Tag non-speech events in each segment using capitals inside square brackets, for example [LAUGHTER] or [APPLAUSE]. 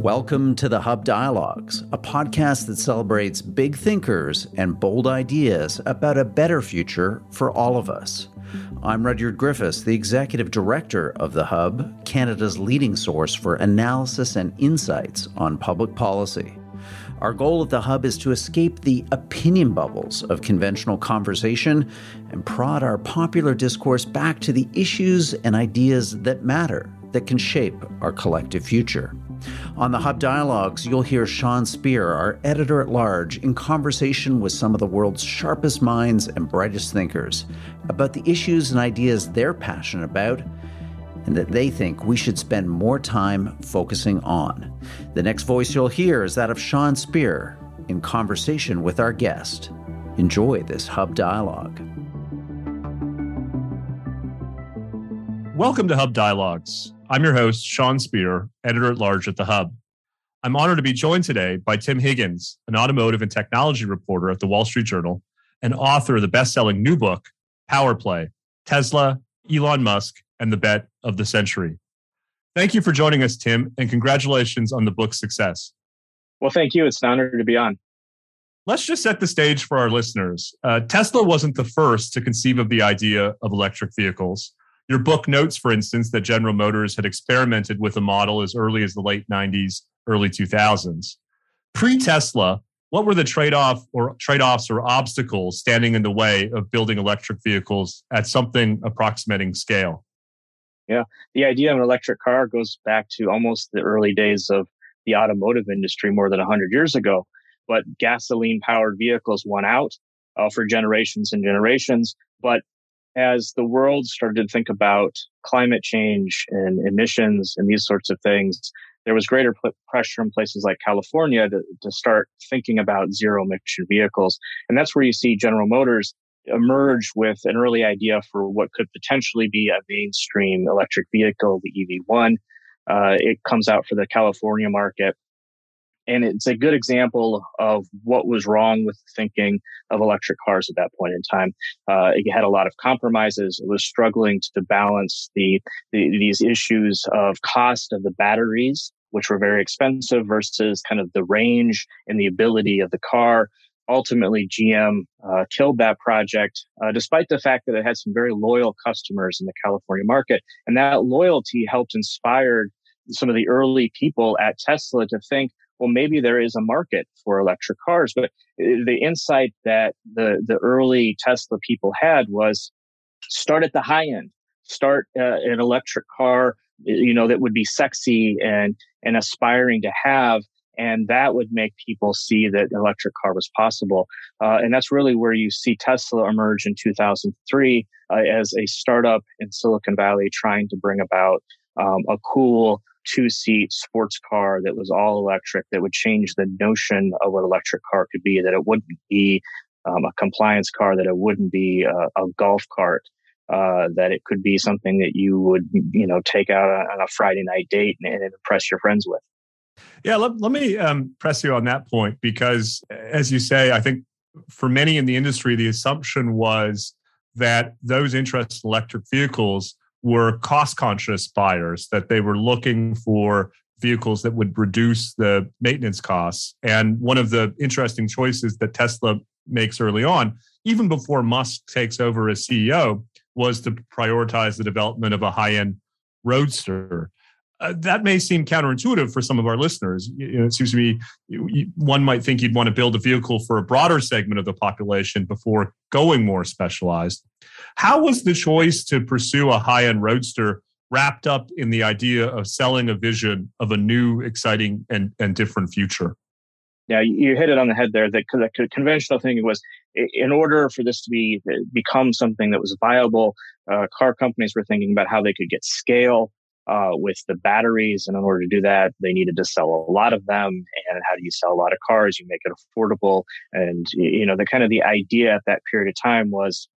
Welcome to the Hub Dialogues, a podcast that celebrates big thinkers and bold ideas about a better future for all of us. I'm Rudyard Griffiths, the Executive Director of the Hub, Canada's leading source for analysis and insights on public policy. Our goal at the Hub is to escape the opinion bubbles of conventional conversation and prod our popular discourse back to the issues and ideas that matter, that can shape our collective future. On the Hub Dialogues, you'll hear Sean Speer, our editor at large, in conversation with some of the world's sharpest minds and brightest thinkers about the issues and ideas they're passionate about and that they think we should spend more time focusing on. The next voice you'll hear is that of Sean Speer in conversation with our guest. Enjoy this Hub Dialogue. Welcome to Hub Dialogues. I'm your host, Sean Speer, editor at large at The Hub. I'm honored to be joined today by Tim Higgins, an automotive and technology reporter at the Wall Street Journal and author of the best selling new book, Power Play Tesla, Elon Musk, and the Bet of the Century. Thank you for joining us, Tim, and congratulations on the book's success. Well, thank you. It's an honor to be on. Let's just set the stage for our listeners. Uh, Tesla wasn't the first to conceive of the idea of electric vehicles. Your book notes, for instance, that General Motors had experimented with a model as early as the late 90s, early 2000s. Pre Tesla, what were the trade-off or trade-offs or obstacles standing in the way of building electric vehicles at something approximating scale? Yeah, the idea of an electric car goes back to almost the early days of the automotive industry more than 100 years ago. But gasoline powered vehicles won out uh, for generations and generations. But as the world started to think about climate change and emissions and these sorts of things, there was greater p- pressure in places like California to, to start thinking about zero emission vehicles. And that's where you see General Motors emerge with an early idea for what could potentially be a mainstream electric vehicle, the EV1. Uh, it comes out for the California market and it's a good example of what was wrong with thinking of electric cars at that point in time. Uh, it had a lot of compromises. It was struggling to balance the, the, these issues of cost of the batteries, which were very expensive, versus kind of the range and the ability of the car. Ultimately, GM uh, killed that project, uh, despite the fact that it had some very loyal customers in the California market, and that loyalty helped inspire some of the early people at Tesla to think, well, maybe there is a market for electric cars. But uh, the insight that the, the early Tesla people had was start at the high end, start uh, an electric car, you know, that would be sexy and, and aspiring to have. And that would make people see that an electric car was possible. Uh, and that's really where you see Tesla emerge in 2003 uh, as a startup in Silicon Valley trying to bring about um, a cool two seat sports car that was all electric that would change the notion of what electric car could be, that it wouldn't be um, a compliance car, that it wouldn't be a, a golf cart, uh, that it could be something that you would, you know, take out on a Friday night date and, and impress your friends with. Yeah, let, let me um, press you on that point because, as you say, I think for many in the industry, the assumption was that those interested in electric vehicles were cost conscious buyers, that they were looking for vehicles that would reduce the maintenance costs. And one of the interesting choices that Tesla makes early on, even before Musk takes over as CEO, was to prioritize the development of a high end roadster uh, that may seem counterintuitive for some of our listeners. You know, it seems to me you, one might think you'd want to build a vehicle for a broader segment of the population before going more specialized. How was the choice to pursue a high end roadster wrapped up in the idea of selling a vision of a new, exciting, and, and different future? Yeah, you hit it on the head there. The, the conventional thinking was, in order for this to be become something that was viable, uh, car companies were thinking about how they could get scale, uh, with the batteries. And in order to do that, they needed to sell a lot of them. And how do you sell a lot of cars? You make it affordable. And, you know, the kind of the idea at that period of time was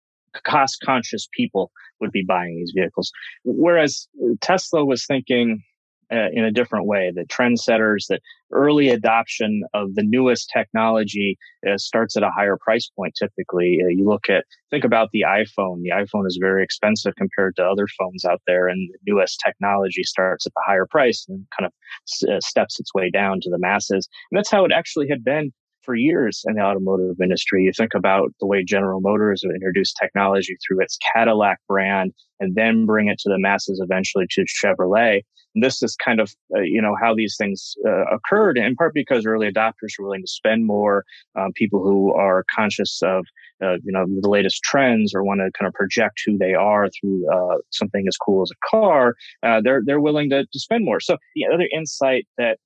cost conscious people would be buying these vehicles. Whereas Tesla was thinking, uh, in a different way. The trendsetters, that early adoption of the newest technology uh, starts at a higher price point. Typically, uh, you look at think about the iPhone. The iPhone is very expensive compared to other phones out there, and the newest technology starts at the higher price and kind of uh, steps its way down to the masses. And that's how it actually had been for years in the automotive industry. You think about the way General Motors introduced technology through its Cadillac brand and then bring it to the masses eventually to Chevrolet. And this is kind of, uh, you know, how these things uh, occurred in part because early adopters are willing to spend more. Um, people who are conscious of, uh, you know, the latest trends or want to kind of project who they are through uh, something as cool as a car, uh, they're, they're willing to, to spend more. So the other insight that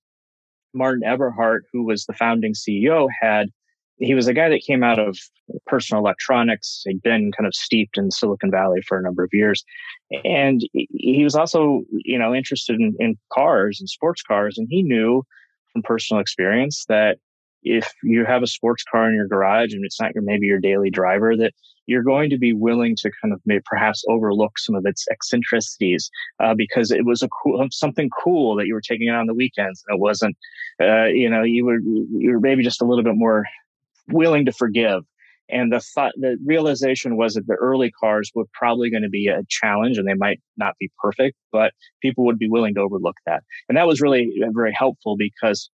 Martin Eberhard, who was the founding CEO, had he was a guy that came out of personal electronics. He'd been kind of steeped in Silicon Valley for a number of years. And he was also, you know, interested in, in cars and sports cars. And he knew from personal experience that if you have a sports car in your garage and it's not your maybe your daily driver that you're going to be willing to kind of maybe perhaps overlook some of its eccentricities uh, because it was a cool something cool that you were taking on the weekends and it wasn't uh, you know you were you were maybe just a little bit more willing to forgive. And the thought the realization was that the early cars were probably going to be a challenge and they might not be perfect but people would be willing to overlook that. And that was really uh, very helpful because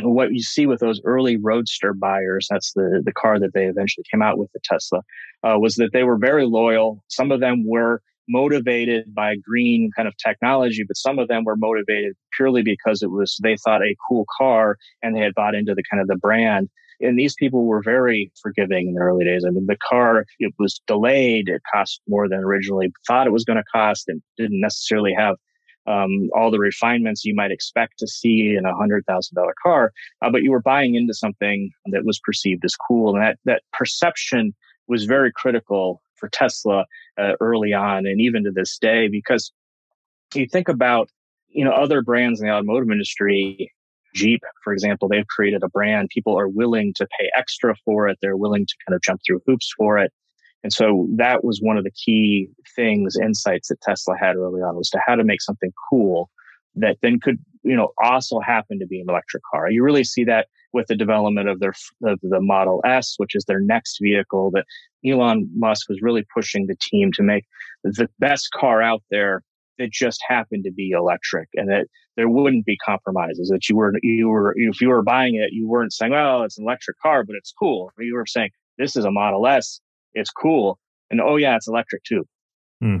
what you see with those early roadster buyers that's the the car that they eventually came out with the tesla uh, was that they were very loyal some of them were motivated by green kind of technology but some of them were motivated purely because it was they thought a cool car and they had bought into the kind of the brand and these people were very forgiving in the early days. I mean, the car, it was delayed. It cost more than originally thought it was going to cost and didn't necessarily have um, all the refinements you might expect to see in a hundred thousand dollar car, uh, but you were buying into something that was perceived as cool, and that that perception was very critical for Tesla uh, early on, and even to this day, because you think about you know other brands in the automotive industry. Jeep, for example, they've created a brand. People are willing to pay extra for it. They're willing to kind of jump through hoops for it. And so that was one of the key things, insights that Tesla had early on was to how to make something cool that then could, you know, also happen to be an electric car. You really see that with the development of their of the Model S, which is their next vehicle that Elon Musk was really pushing the team to make the best car out there that just happened to be electric and that there wouldn't be compromises that you were you were if you were buying it you weren't saying well it's an electric car but it's cool you were saying this is a model s it's cool. And oh, yeah, it's electric too. Hmm.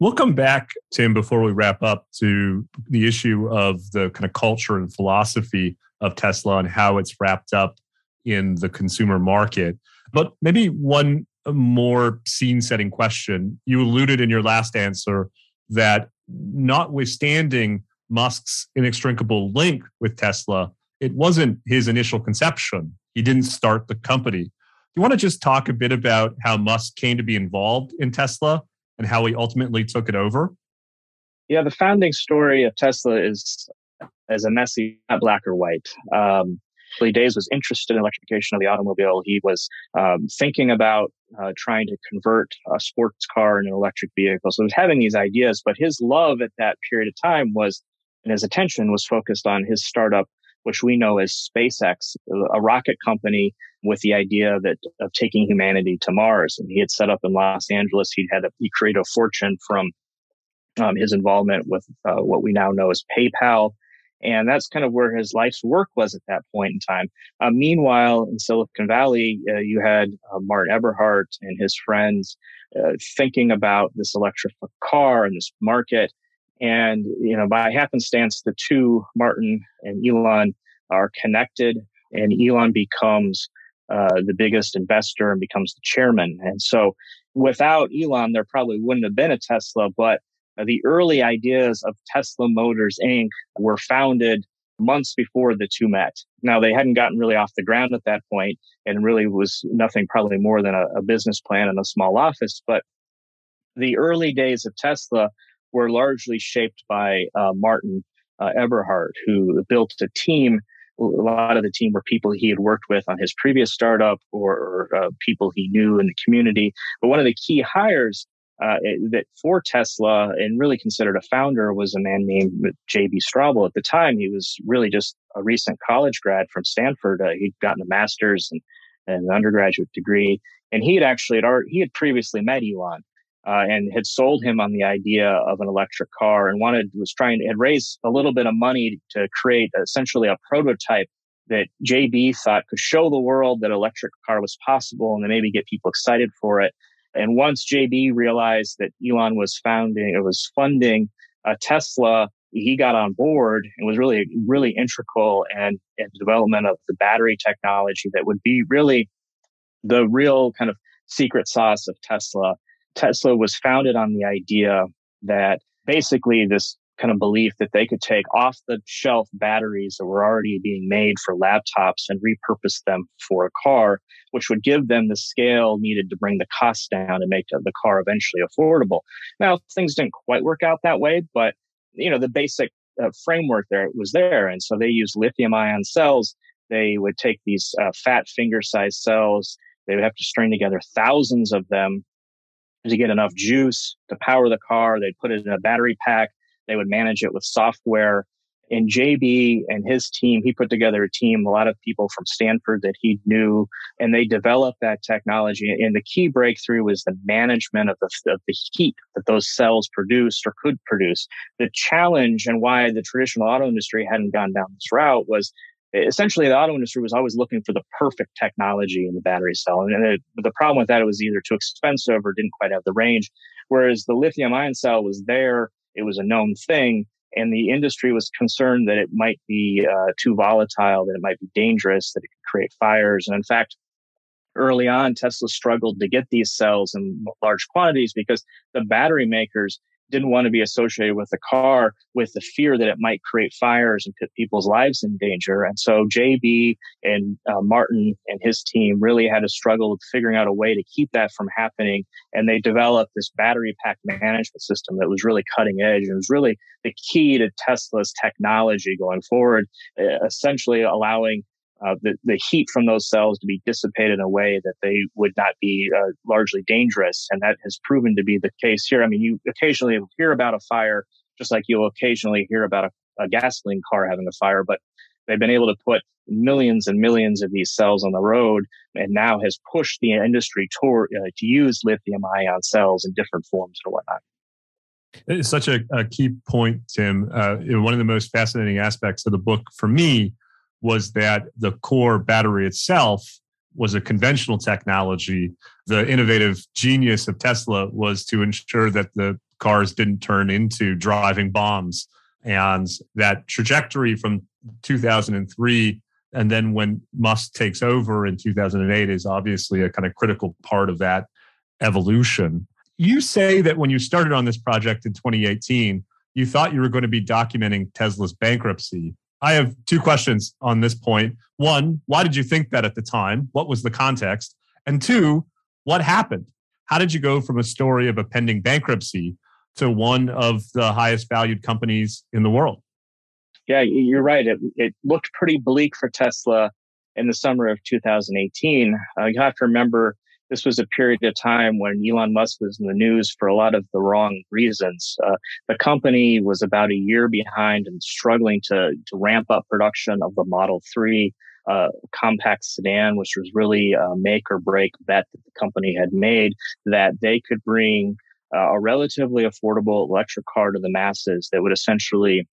We'll come back, Tim, before we wrap up to the issue of the kind of culture and philosophy of Tesla and how it's wrapped up in the consumer market. But maybe one more scene setting question. You alluded in your last answer that notwithstanding Musk's inextricable link with Tesla, it wasn't his initial conception. He didn't start the company you want to just talk a bit about how Musk came to be involved in Tesla and how he ultimately took it over? Yeah, the founding story of Tesla is as a messy, not black or white. Um, early days was interested in electrification of the automobile. He was um, thinking about uh, trying to convert a sports car into an electric vehicle. So he was having these ideas, but his love at that period of time was, and his attention was focused on his startup, which we know as SpaceX, a rocket company with the idea that of taking humanity to Mars. And he had set up in Los Angeles. He had a, he created a fortune from um, his involvement with uh, what we now know as PayPal. And that's kind of where his life's work was at that point in time. Uh, meanwhile, in Silicon Valley, uh, you had uh, Martin Eberhard and his friends uh, thinking about this electric car and this market. And, you know, by happenstance, the two, Martin and Elon, are connected and Elon becomes uh, the biggest investor and becomes the chairman. And so without Elon, there probably wouldn't have been a Tesla, but the early ideas of Tesla Motors Inc. were founded months before the two met. Now they hadn't gotten really off the ground at that point and really was nothing probably more than a, a business plan and a small office. But the early days of Tesla were largely shaped by uh, Martin uh, Eberhard, who built a team a lot of the team were people he had worked with on his previous startup or, or uh, people he knew in the community. But one of the key hires uh, that for Tesla and really considered a founder was a man named J.B. Straubel. At the time, he was really just a recent college grad from Stanford. Uh, he'd gotten a master's and, and, an undergraduate degree, and he had actually he had previously met Elon. Uh, and had sold him on the idea of an electric car and wanted was trying to had raised a little bit of money to create essentially a prototype that JB thought could show the world that electric car was possible and then maybe get people excited for it. And once JB realized that Elon was founding, it was funding uh, Tesla, he got on board and was really, really integral in, in development of the battery technology that would be really the real kind of secret sauce of Tesla. Tesla was founded on the idea that basically this kind of belief that they could take off the shelf batteries that were already being made for laptops and repurpose them for a car, which would give them the scale needed to bring the cost down and make the car eventually affordable. Now, things didn't quite work out that way, but you know, the basic uh, framework there was there. And so they used lithium ion cells. They would take these uh, fat finger sized cells. They would have to string together thousands of them to get enough juice to power the car. They'd put it in a battery pack they would manage it with software. And JB and his team, he put together a team, a lot of people from Stanford that he knew, and they developed that technology. And the key breakthrough was the management of the, of the heat that those cells produced or could produce. The challenge and why the traditional auto industry hadn't gone down this route was essentially the auto industry was always looking for the perfect technology in the battery cell. And it, the problem with that, it was either too expensive or didn't quite have the range. Whereas the lithium ion cell was there it was a known thing. And the industry was concerned that it might be uh, too volatile, that it might be dangerous, that it could create fires. And in fact, early on, Tesla struggled to get these cells in large quantities because the battery makers didn't want to be associated with the car with the fear that it might create fires and put people's lives in danger. And so JB and uh, Martin and his team really had a struggle with figuring out a way to keep that from happening. And they developed this battery pack management system that was really cutting edge and was really the key to Tesla's technology going forward, essentially allowing uh, the, the heat from those cells to be dissipated in a way that they would not be uh, largely dangerous. And that has proven to be the case here. I mean, you occasionally hear about a fire, just like you'll occasionally hear about a, a gasoline car having a fire, but they've been able to put millions and millions of these cells on the road and now has pushed the industry toward uh, to use lithium ion cells in different forms and whatnot. It's such a, a key point, Tim. Uh, one of the most fascinating aspects of the book for me was that the core battery itself was a conventional technology. The innovative genius of Tesla was to ensure that the cars didn't turn into driving bombs. And that trajectory from 2003 and then when Musk takes over in 2008 is obviously a kind of critical part of that evolution. You say that when you started on this project in 2018, you thought you were going to be documenting Tesla's bankruptcy. I have two questions on this point. One, why did you think that at the time? What was the context? And two, what happened? How did you go from a story of a pending bankruptcy to one of the highest valued companies in the world? Yeah, you're right. It, it looked pretty bleak for Tesla in the summer of 2018. Uh, you have to remember this was a period of time when Elon Musk was in the news for a lot of the wrong reasons. Uh, the company was about a year behind and struggling to, to ramp up production of the Model 3 uh, compact sedan, which was really a make or break bet that the company had made that they could bring uh, a relatively affordable electric car to the masses that would essentially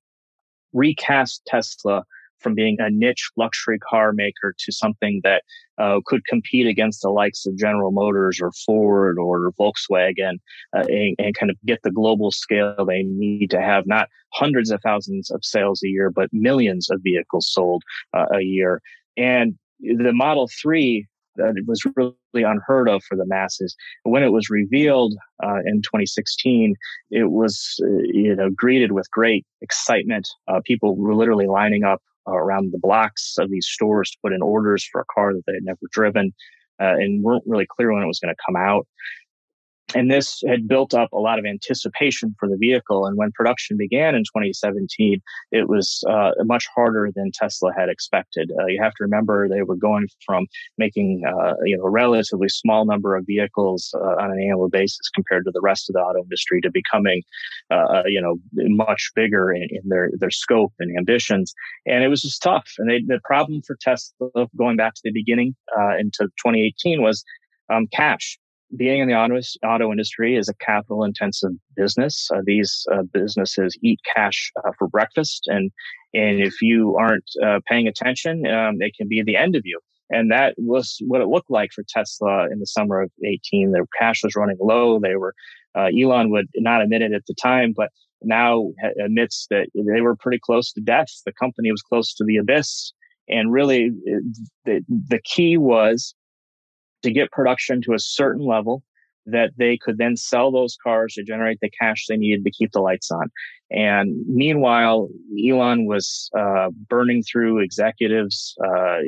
recast Tesla from being a niche luxury car maker to something that uh, could compete against the likes of General Motors or Ford or Volkswagen uh, and, and, kind of get the global scale they need to have not hundreds of thousands of sales a year, but millions of vehicles sold uh, a year. And the Model 3 uh, was really unheard of for the masses. When it was revealed uh, in 2016, it was uh, you know greeted with great excitement. Uh, people were literally lining up around the blocks of these stores to put in orders for a car that they had never driven uh, and weren't really clear when it was going to come out. And this had built up a lot of anticipation for the vehicle. And when production began in 2017, it was uh, much harder than Tesla had expected. Uh, you have to remember they were going from making uh, you know a relatively small number of vehicles uh, on an annual basis compared to the rest of the auto industry to becoming uh, uh, you know much bigger in, in, their their scope and ambitions. And it was just tough. And they, the problem for Tesla going back to the beginning into 2018 was um, cash being in the auto, auto industry is a capital intensive business. Uh, these uh, businesses eat cash uh, for breakfast. And, and if you aren't uh, paying attention, um, it can be the end of you. And that was what it looked like for Tesla in the summer of 18. Their cash was running low. They were, uh, Elon would not admit it at the time, but now admits that they were pretty close to death. The company was close to the abyss. And really, the, the key was to get production to a certain level that they could then sell those cars to generate the cash they needed to keep the lights on. And meanwhile, Elon was uh, burning through executives. Uh,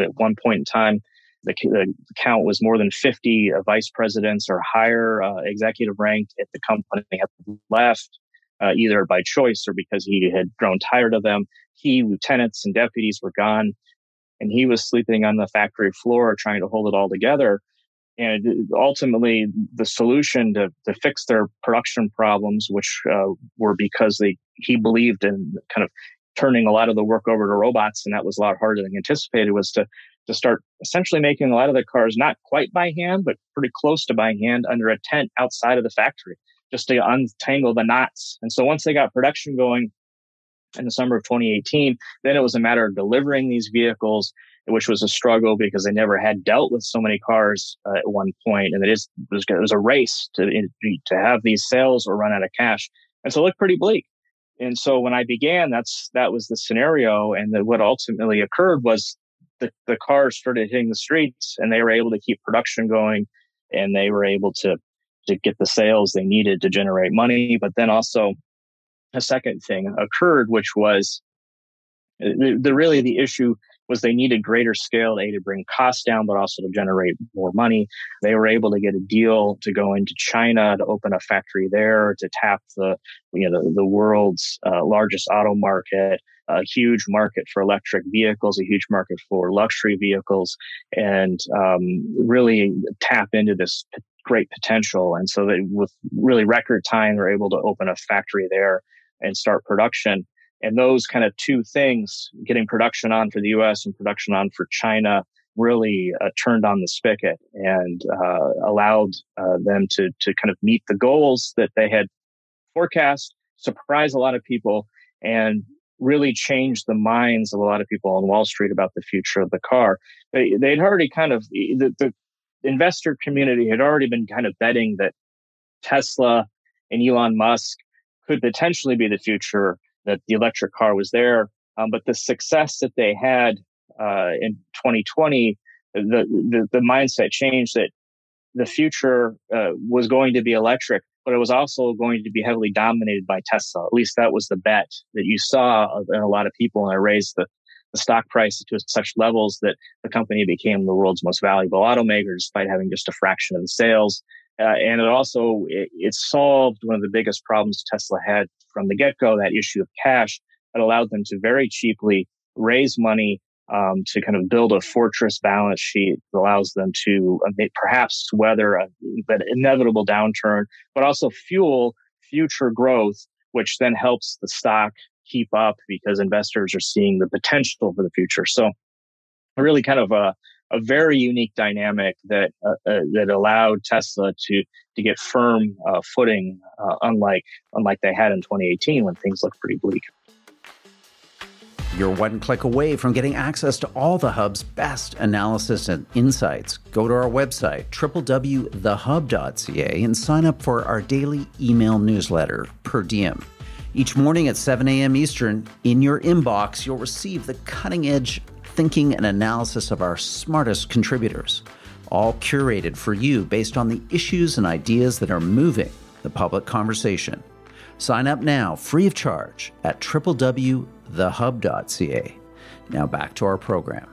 at one point in time, the, the, count was more than 50 uh, vice presidents or higher uh, executive rank at the company had left, uh, either by choice or because he had grown tired of them. He, lieutenants, and deputies were gone and he was sleeping on the factory floor trying to hold it all together. And ultimately, the solution to, to fix their production problems, which uh, were because they he believed in kind of turning a lot of the work over to robots, and that was a lot harder than anticipated, was to to start essentially making a lot of the cars not quite by hand, but pretty close to by hand under a tent outside of the factory, just to untangle the knots. And so once they got production going, in the summer of 2018. Then it was a matter of delivering these vehicles, which was a struggle because they never had dealt with so many cars uh, at one point, and it is it was, it was a race to to have these sales or run out of cash, and so it looked pretty bleak. And so when I began, that's that was the scenario, and the, what ultimately occurred was the the cars started hitting the streets, and they were able to keep production going, and they were able to to get the sales they needed to generate money, but then also a second thing occurred, which was the, the really the issue was they needed greater scale A to bring costs down, but also to generate more money. They were able to get a deal to go into China to open a factory there to tap the you know the, the world's uh, largest auto market, a huge market for electric vehicles, a huge market for luxury vehicles, and um, really tap into this great potential. And so with really record time, they're able to open a factory there and start production. And those kind of two things, getting production on for the US and production on for China, really uh, turned on the spigot and uh, allowed uh, them to, to kind of meet the goals that they had forecast, surprise a lot of people, and really change the minds of a lot of people on Wall Street about the future of the car. They, they'd already kind of, the, the investor community had already been kind of betting that Tesla and Elon Musk could potentially be the future that the electric car was there. Um, but the success that they had uh, in 2020, the, the, the mindset changed that the future uh, was going to be electric, but it was also going to be heavily dominated by Tesla. At least that was the bet that you saw in a lot of people, and it raised the, the stock price to such levels that the company became the world's most valuable automaker, despite having just a fraction of the sales. Uh, and it also it, it, solved one of the biggest problems Tesla had from the get go, that issue of cash that allowed them to very cheaply raise money um, to kind of build a fortress balance sheet that allows them to uh, perhaps weather that inevitable downturn, but also fuel future growth, which then helps the stock keep up because investors are seeing the potential for the future. So, really kind of a a very unique dynamic that uh, uh, that allowed Tesla to to get firm uh, footing, uh, unlike unlike they had in 2018 when things looked pretty bleak. You're one click away from getting access to all the Hub's best analysis and insights. Go to our website, www.thehub.ca, and sign up for our daily email newsletter, Per Diem. Each morning at 7 a.m. Eastern, in your inbox, you'll receive the cutting edge thinking and analysis of our smartest contributors, all curated for you based on the issues and ideas that are moving the public conversation. Sign up now, free of charge, at www.thehub.ca. Now back to our program.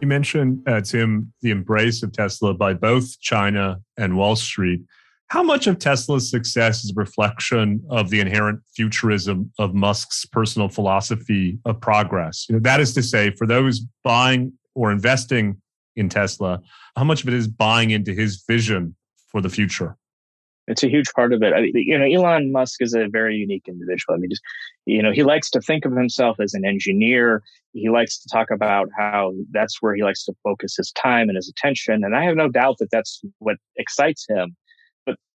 You mentioned, uh, Tim, the embrace of Tesla by both China and Wall Street. How much of Tesla's success is a reflection of the inherent futurism of Musk's personal philosophy of progress? You know, that is to say, for those buying or investing in Tesla, how much of it is buying into his vision for the future? It's a huge part of it. I you know, Elon Musk is a very unique individual. I mean, just, you know, he likes to think of himself as an engineer. He likes to talk about how that's where he likes to focus his time and his attention. And I have no doubt that that's what excites him.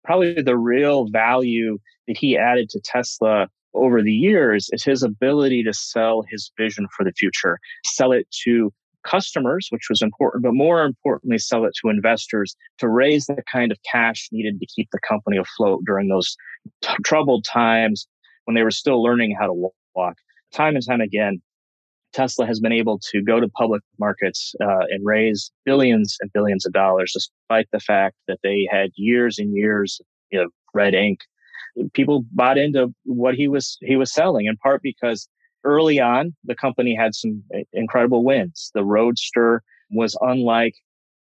Probably the real value that he added to Tesla over the years is his ability to sell his vision for the future, sell it to customers, which was important, but more importantly, sell it to investors to raise the kind of cash needed to keep the company afloat during those t- troubled times when they were still learning how to walk. Time and time again, Tesla has been able to go to public markets uh, and raise billions and billions of dollars, despite the fact that they had years and years of red ink. People bought into what he was he was selling, in part because early on, the company had some incredible wins. The Roadster was unlike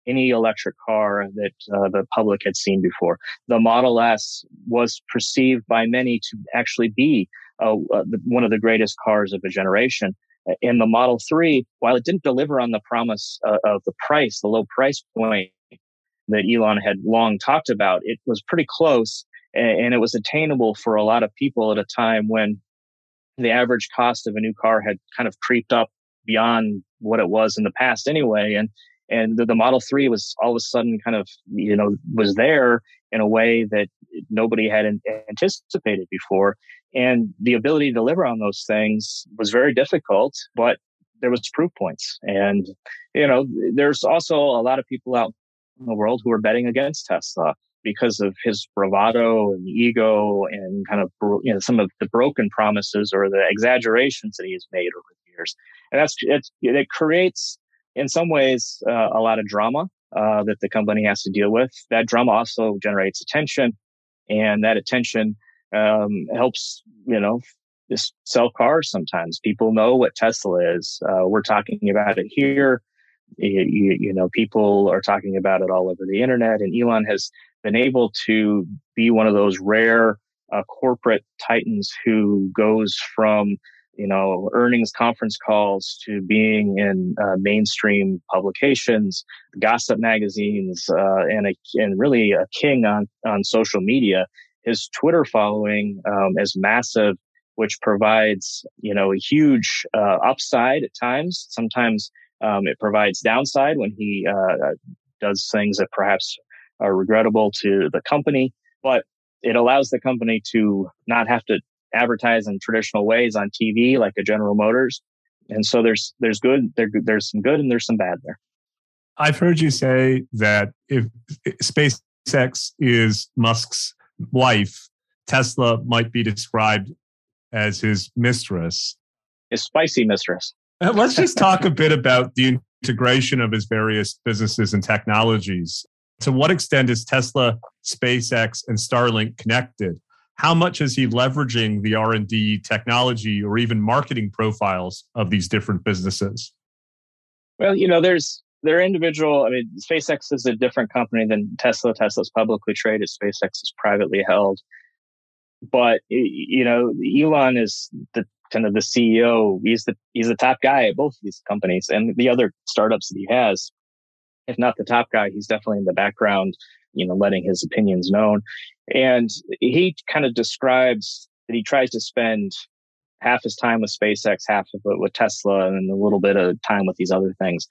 any electric car that uh, the public had seen before. The Model S was perceived by many to actually be uh, uh, one of the greatest cars of a generation. In the Model 3, while it didn't deliver on the promise uh, of the price, the low price point that Elon had long talked about, it was pretty close and it was attainable for a lot of people at a time when the average cost of a new car had kind of creeped up beyond what it was in the past anyway. And, and the, the Model 3 was all of a sudden kind of, you know, was there in a way that nobody had anticipated before. And the ability to deliver on those things was very difficult, but there was proof points. And, you know, there's also a lot of people out in the world who are betting against Tesla because of his bravado and ego and kind of you know some of the broken promises or the exaggerations that he has made over the years and that's it's, it creates in some ways uh, a lot of drama uh, that the company has to deal with that drama also generates attention and that attention um, helps you know just sell cars sometimes. People know what tesla is. Uh, we're talking about it here. You, you, know people are talking about it all over the internet and elon has been able to be one of those rare uh, corporate titans who goes from you know earnings conference calls to being in uh, mainstream publications gossip magazines uh, and a, and really a king on on social media. His twitter following um, is massive which provides you know a huge uh, upside at times. Sometimes um, it provides downside when he uh, does things that perhaps are regrettable to the company, but it allows the company to not have to advertise in traditional ways on TV like a General Motors. And so there's there's good there, there's some good and there's some bad there. I've heard you say that if SpaceX is Musk's wife, Tesla might be described as his mistress. His spicy mistress. Uh, let's just talk a [LAUGHS] bit about the integration of his various businesses and technologies. To what extent is Tesla, SpaceX, and Starlink connected? How much is he leveraging the R&D technology or even marketing profiles of these different businesses? Well, you know, there's they're individual. I mean, SpaceX is a different company than Tesla. Tesla's publicly traded. SpaceX is privately held. But you know, Elon is the kind of the CEO. He's the he's the top guy at both of these companies and the other startups that he has if not the top guy, he's definitely in the background, you know, letting his opinions known. And he kind of describes that he tries to spend half his time with SpaceX, half of it with Tesla, and a little bit of time with these other things.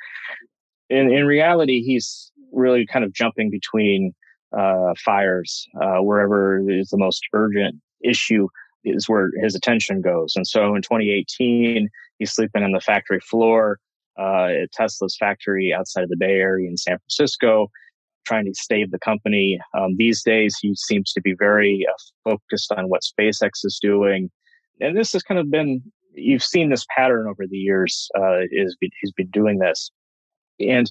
In, in reality, he's really kind of jumping between uh, fires uh, wherever is the most urgent issue is where his attention goes. And so in 2018, he's sleeping on the factory floor uh, at Tesla's factory outside of the Bay Area in San Francisco, trying to save the company. Um, these days, he seems to be very uh, focused on what SpaceX is doing. And this has kind of been, you've seen this pattern over the years, uh, is he's been doing this. And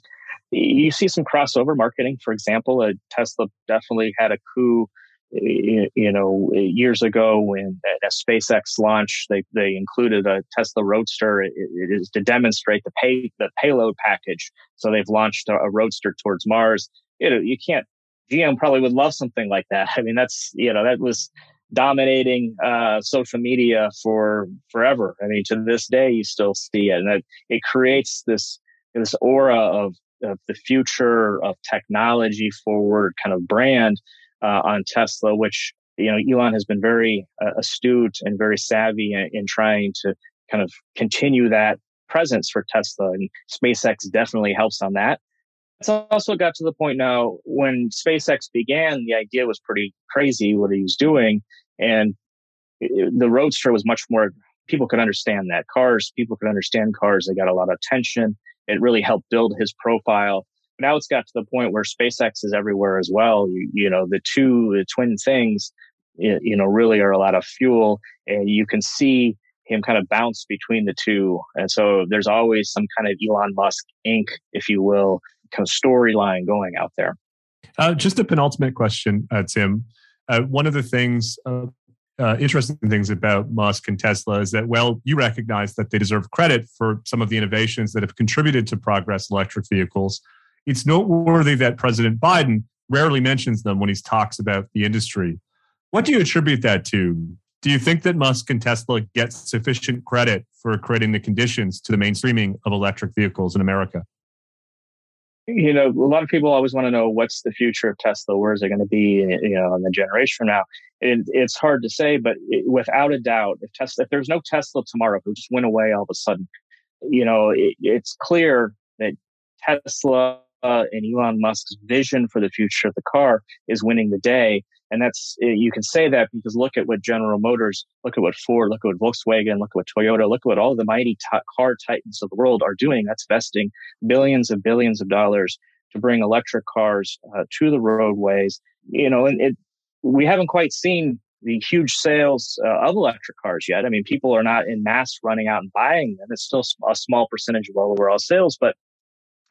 you see some crossover marketing. For example, uh, Tesla definitely had a coup you know, years ago when a SpaceX launch, they, they included a Tesla Roadster. It, is to demonstrate the pay the payload package. So they've launched a Roadster towards Mars. You know, you can't. GM probably would love something like that. [LAUGHS] I mean, that's you know that was dominating uh, social media for forever. I mean, to this day, you still see it, and it, it creates this this aura of of the future of technology forward kind of brand uh, on Tesla, which you know Elon has been very uh, astute and very savvy in, in, trying to kind of continue that presence for Tesla, and SpaceX definitely helps on that. It's also got to the point now when SpaceX began, the idea was pretty crazy what he was doing, and it, the Roadster was much more. People could understand that cars. People could understand cars. They got a lot of attention. It really helped build his profile now it's got to the point where SpaceX is everywhere as well. You, you know, the two the twin things, you know, really are a lot of fuel, and you can see him kind of bounce between the two. And so there's always some kind of Elon Musk Inc., if you will, kind of storyline going out there. Uh, just a penultimate question, uh, Tim. Uh, one of the things, uh, uh, interesting things about Musk and Tesla is that, well, you recognize that they deserve credit for some of the innovations that have contributed to progress electric vehicles. It's noteworthy that President Biden rarely mentions them when he talks about the industry. What do you attribute that to? Do you think that Musk and Tesla get sufficient credit for creating the conditions to the mainstreaming of electric vehicles in America? You know, a lot of people always want to know what's the future of Tesla. Where is it going to be, you know, in the generation from now? It, it's hard to say, but it, without a doubt, if Tesla, if there's no Tesla tomorrow, if it just went away all of a sudden, you know, it, it's clear that Tesla uh, and Elon Musk's vision for the future of the car is winning the day. And that's, eh, you can say that because look at what General Motors, look at what Ford, look at what Volkswagen, look at what Toyota, look at what all the mighty t- car titans of the world are doing. That's vesting billions and billions of dollars to bring electric cars uh, to the roadways. You know, and it, we haven't quite seen the huge sales uh, of electric cars yet. I mean, people are not in mass running out and buying them. It's still a small percentage of overall sales, but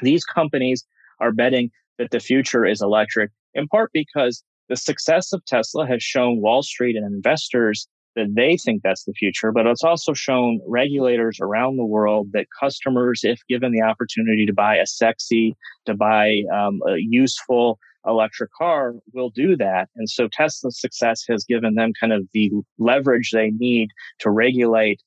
these companies are betting that the future is electric, in part because the success of Tesla has shown Wall Street and investors that they think that's the future, but it's also shown regulators around the world that customers, if given the opportunity to buy a sexy, to buy um, a useful electric car, will do that. And so Tesla's success has given them kind of the leverage they need to regulate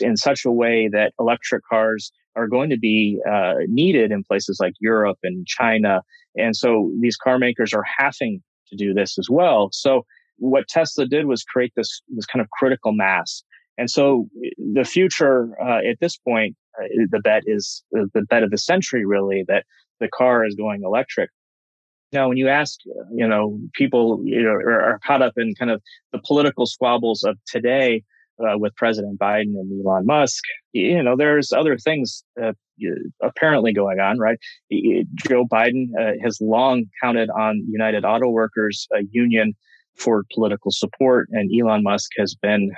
in such a way that electric cars are going to be uh, needed in places like Europe and China. And so these car makers are having to do this as well. So what Tesla did was create this, this kind of critical mass. And so the future uh, at this point, uh, the bet is uh, the bet of the century, really, that the car is going electric. Now, when you ask, you know, people you know, are, are caught up in kind of the political squabbles of today, uh, with President Biden and Elon Musk, you know, there's other things uh, apparently going on, right? Joe Biden uh, has long counted on United Auto Workers uh, Union for political support, and Elon Musk has been,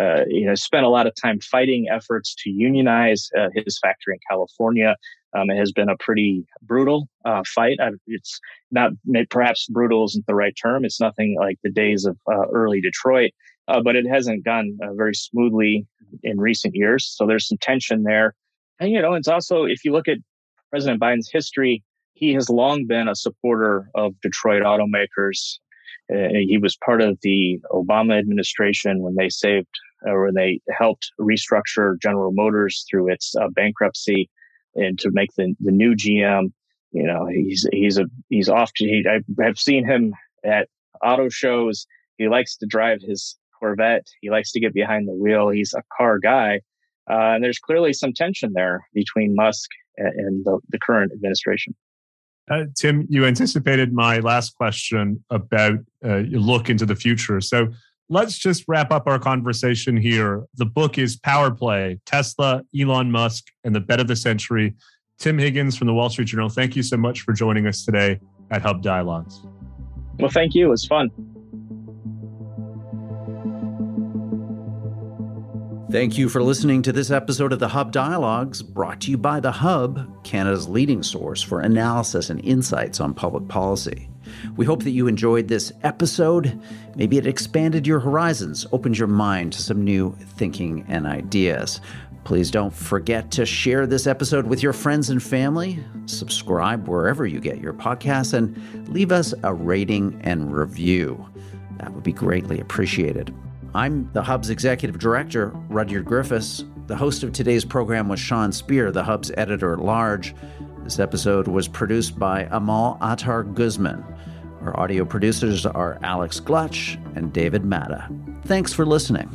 uh, you know, spent a lot of time fighting efforts to unionize uh, his factory in California. Um, it has been a pretty brutal fight. It's not perhaps brutal isn't the right term. It's nothing like the days of early Detroit uh, but it hasn't gone uh, very smoothly in recent years. So there's some tension there. And, you know, it's also, if you look at President Biden's history, he has long been a supporter of Detroit automakers. Uh, he was part of the Obama administration when they saved or when they helped restructure General Motors through its uh, bankruptcy and to make the, the new GM. You know, he's, he's a, he's off. He, I have seen him at auto shows. He likes to drive his Corvette. He likes to get behind the wheel. He's a car guy. Uh, and there's clearly some tension there between Musk and, the, the, current administration. Uh, Tim, you anticipated my last question about uh, your look into the future. So let's just wrap up our conversation here. The book is Power Play Tesla, Elon Musk, and the Bet of the Century. Tim Higgins from the Wall Street Journal, thank you so much for joining us today at Hub Dialogues. Well, thank you. It was fun. Thank you for listening to this episode of the Hub Dialogues, brought to you by The Hub, Canada's leading source for analysis and insights on public policy. We hope that you enjoyed this episode. Maybe it expanded your horizons, opened your mind to some new thinking and ideas. Please don't forget to share this episode with your friends and family, subscribe wherever you get your podcasts, and leave us a rating and review. That would be greatly appreciated. I'm the Hub's executive director, Rudyard Griffiths. The host of today's program was Sean Speer, the Hub's editor at large. This episode was produced by Amal Attar Guzman. Our audio producers are Alex Glutch and David Matta. Thanks for listening.